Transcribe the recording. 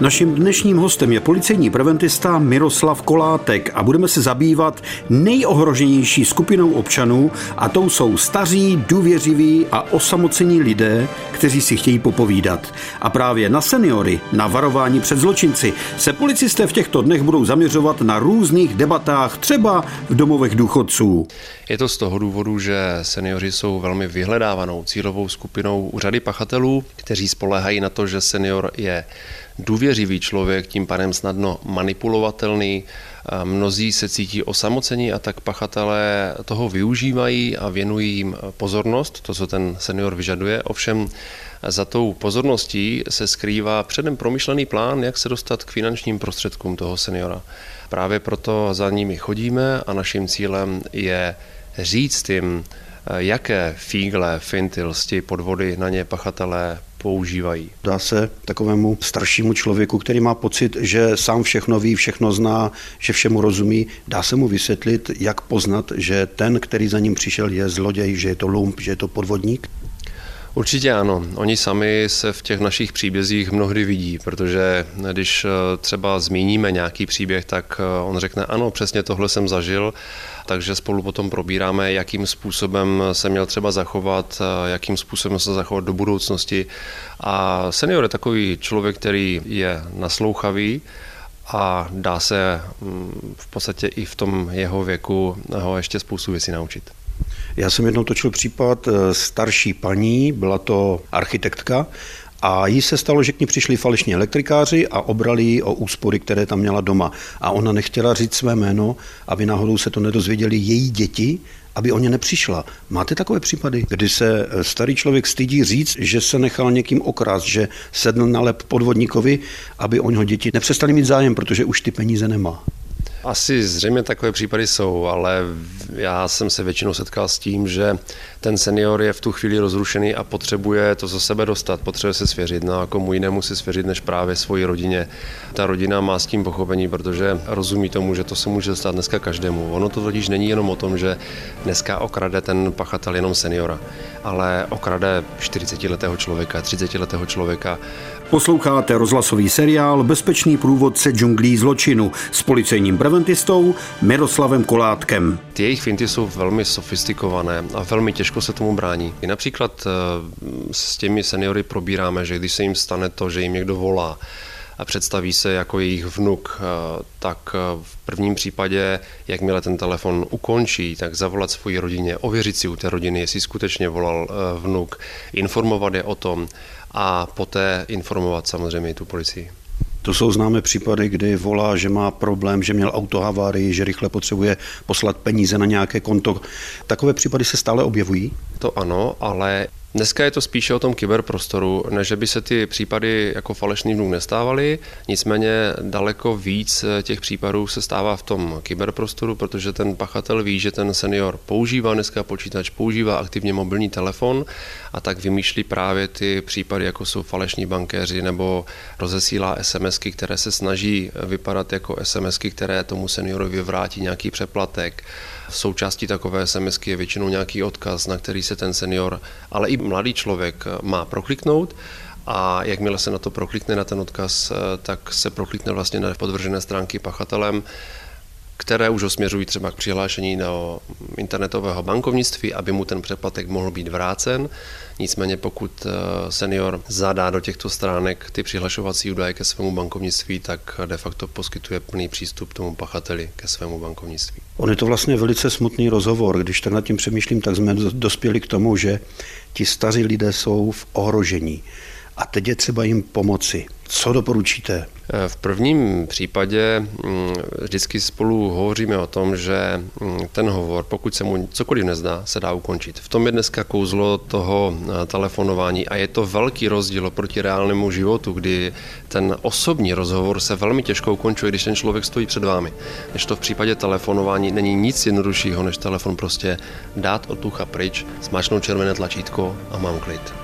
Naším dnešním hostem je policejní preventista Miroslav Kolátek a budeme se zabývat nejohroženější skupinou občanů a tou jsou staří, důvěřiví a osamocení lidé, kteří si chtějí popovídat. A právě na seniory, na varování před zločinci, se policisté v těchto dnech budou zaměřovat na různých debatách, třeba v domovech důchodců. Je to z toho důvodu, že seniori jsou velmi vyhledávanou cílovou skupinou u řady pachatelů, kteří spolehají na to, že senior je důvěřivý člověk, tím pádem snadno manipulovatelný. Mnozí se cítí osamocení a tak pachatelé toho využívají a věnují jim pozornost, to, co ten senior vyžaduje. Ovšem za tou pozorností se skrývá předem promyšlený plán, jak se dostat k finančním prostředkům toho seniora. Právě proto za nimi chodíme a naším cílem je říct jim, jaké fígle, finty, lsti, podvody na ně pachatelé používají. Dá se takovému staršímu člověku, který má pocit, že sám všechno ví, všechno zná, že všemu rozumí, dá se mu vysvětlit, jak poznat, že ten, který za ním přišel, je zloděj, že je to lump, že je to podvodník? Určitě ano. Oni sami se v těch našich příbězích mnohdy vidí, protože když eh, třeba zmíníme nějaký příběh, tak eh, on řekne, ano, přesně tohle jsem zažil, takže spolu potom probíráme, jakým způsobem se měl třeba zachovat, eh, jakým způsobem se zachovat do budoucnosti. A senior je takový člověk, který je naslouchavý, a dá se mm, v podstatě i v tom jeho věku ho ještě spoustu věcí naučit. Já jsem jednou točil případ eh, starší paní, byla to architektka, a jí se stalo, že k ní přišli falešní elektrikáři a obrali ji o úspory, které tam měla doma. A ona nechtěla říct své jméno, aby náhodou se to nedozvěděli její děti, aby o ně nepřišla. Máte takové případy, kdy se eh, starý člověk stydí říct, že se nechal někým okrást, že sedl na lep podvodníkovi, aby o něho děti nepřestali mít zájem, protože už ty peníze nemá? Asi zřejmě takové případy jsou, ale já jsem se většinou setkal s tím, že ten senior je v tu chvíli rozrušený a potřebuje to za sebe dostat, potřebuje se svěřit. No a komu jinému si svěřit než právě svoji rodině. Ta rodina má s tím pochopení, protože rozumí tomu, že to se může stát dneska každému. Ono to totiž není jenom o tom, že dneska okrade ten pachatel jenom seniora, ale okrade 40-letého člověka, 30-letého člověka, Posloucháte rozhlasový seriál Bezpečný průvodce džunglí zločinu s policejním preventistou Miroslavem Kolátkem. Ty jejich finty jsou velmi sofistikované a velmi těžko se tomu brání. I například eh, s těmi seniory probíráme, že když se jim stane to, že jim někdo volá, a představí se jako jejich vnuk, eh, tak eh, v prvním případě, jakmile ten telefon ukončí, tak zavolat svoji rodině, ověřit si u té rodiny, jestli skutečně volal vnuk, informovat je o tom a poté informovat samozřejmě i tu policii. To jsou známé případy, kdy volá, že má problém, že měl autohavárii, že rychle potřebuje poslat peníze na nějaké konto. Takové případy se stále objevují? To ano, ale Dneska je to spíše o tom kyberprostoru, než by se ty případy jako falešný vnuk nestávaly, nicméně daleko víc těch případů se stává v tom kyberprostoru, protože ten pachatel ví, že ten senior používá dneska počítač, používá aktivně mobilní telefon a tak vymýšlí právě ty případy, jako jsou falešní bankéři nebo rozesílá SMSky, které se snaží vypadat jako SMSky, které tomu seniorovi vrátí nějaký přeplatek. V součástí takové SMSky je většinou nějaký odkaz, na který se ten senior, ale i mladý člověk má prokliknout a jakmile se na to proklikne na ten odkaz, tak se proklikne vlastně na podvržené stránky pachatelem které už osměřují třeba k přihlášení do internetového bankovnictví, aby mu ten přeplatek mohl být vrácen. Nicméně pokud eh, senior zadá do těchto stránek ty přihlašovací údaje ke svému bankovnictví, tak de facto poskytuje plný přístup tomu pachateli ke svému bankovnictví. On je to vlastně velice smutný rozhovor. Když tak nad tím přemýšlím, tak jsme dospěli k tomu, že ti staří lidé jsou v ohrožení. A teď je třeba jim pomoci. Co doporučíte? V prvním případě mm, vždycky spolu hovoříme o tom, že mm, ten hovor, pokud se mu cokoliv nezdá, se dá ukončit. V tom je dneska kouzlo toho eh, telefonování a je to velký rozdíl proti reálnému životu, kdy ten osobní rozhovor se velmi těžko ukončuje, když ten člověk stojí před vámi. Než to v případě telefonování není nic jednoduššího, než telefon prostě dát od tucha pryč, smáčknout červené tlačítko a mám klid.